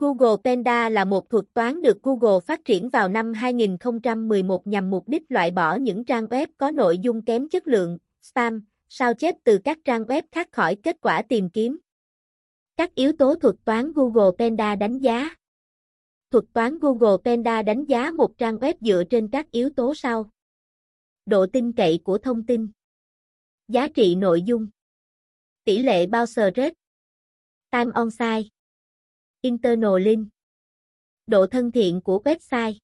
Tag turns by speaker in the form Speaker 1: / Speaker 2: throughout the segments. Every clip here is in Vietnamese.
Speaker 1: Google Panda là một thuật toán được Google phát triển vào năm 2011 nhằm mục đích loại bỏ những trang web có nội dung kém chất lượng, spam, sao chép từ các trang web khác khỏi kết quả tìm kiếm. Các yếu tố thuật toán Google Panda đánh giá. Thuật toán Google Panda đánh giá một trang web dựa trên các yếu tố sau. Độ tin cậy của thông tin. Giá trị nội dung. Tỷ lệ bounce rate Time on site. Internal link. Độ thân thiện của website.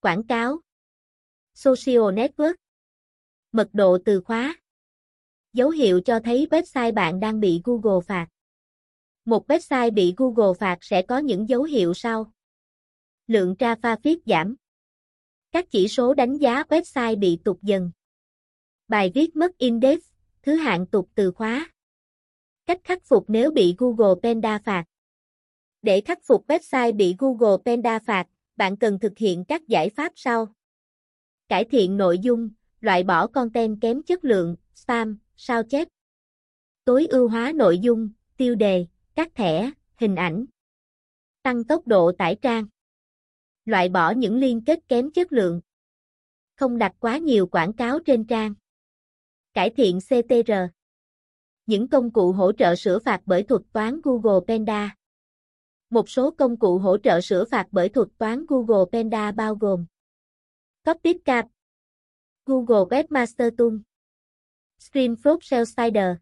Speaker 1: Quảng cáo. Social network. Mật độ từ khóa. Dấu hiệu cho thấy website bạn đang bị Google phạt. Một website bị Google phạt sẽ có những dấu hiệu sau. Lượng traffic giảm. Các chỉ số đánh giá website bị tụt dần. Bài viết mất index, thứ hạng tụt từ khóa. Cách khắc phục nếu bị Google Panda phạt để khắc phục website bị Google Panda phạt, bạn cần thực hiện các giải pháp sau. Cải thiện nội dung, loại bỏ content kém chất lượng, spam, sao chép. Tối ưu hóa nội dung, tiêu đề, các thẻ, hình ảnh. Tăng tốc độ tải trang. Loại bỏ những liên kết kém chất lượng. Không đặt quá nhiều quảng cáo trên trang. Cải thiện CTR. Những công cụ hỗ trợ sửa phạt bởi thuật toán Google Panda. Một số công cụ hỗ trợ sửa phạt bởi thuật toán Google Panda bao gồm CopyCap, Google Webmaster Tool, StreamFlow Shell Spider,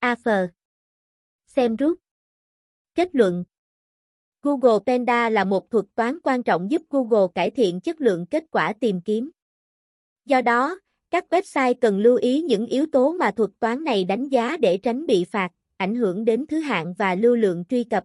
Speaker 1: AFR, rút, Kết luận Google Panda là một thuật toán quan trọng giúp Google cải thiện chất lượng kết quả tìm kiếm. Do đó, các website cần lưu ý những yếu tố mà thuật toán này đánh giá để tránh bị phạt, ảnh hưởng đến thứ hạng và lưu lượng truy cập.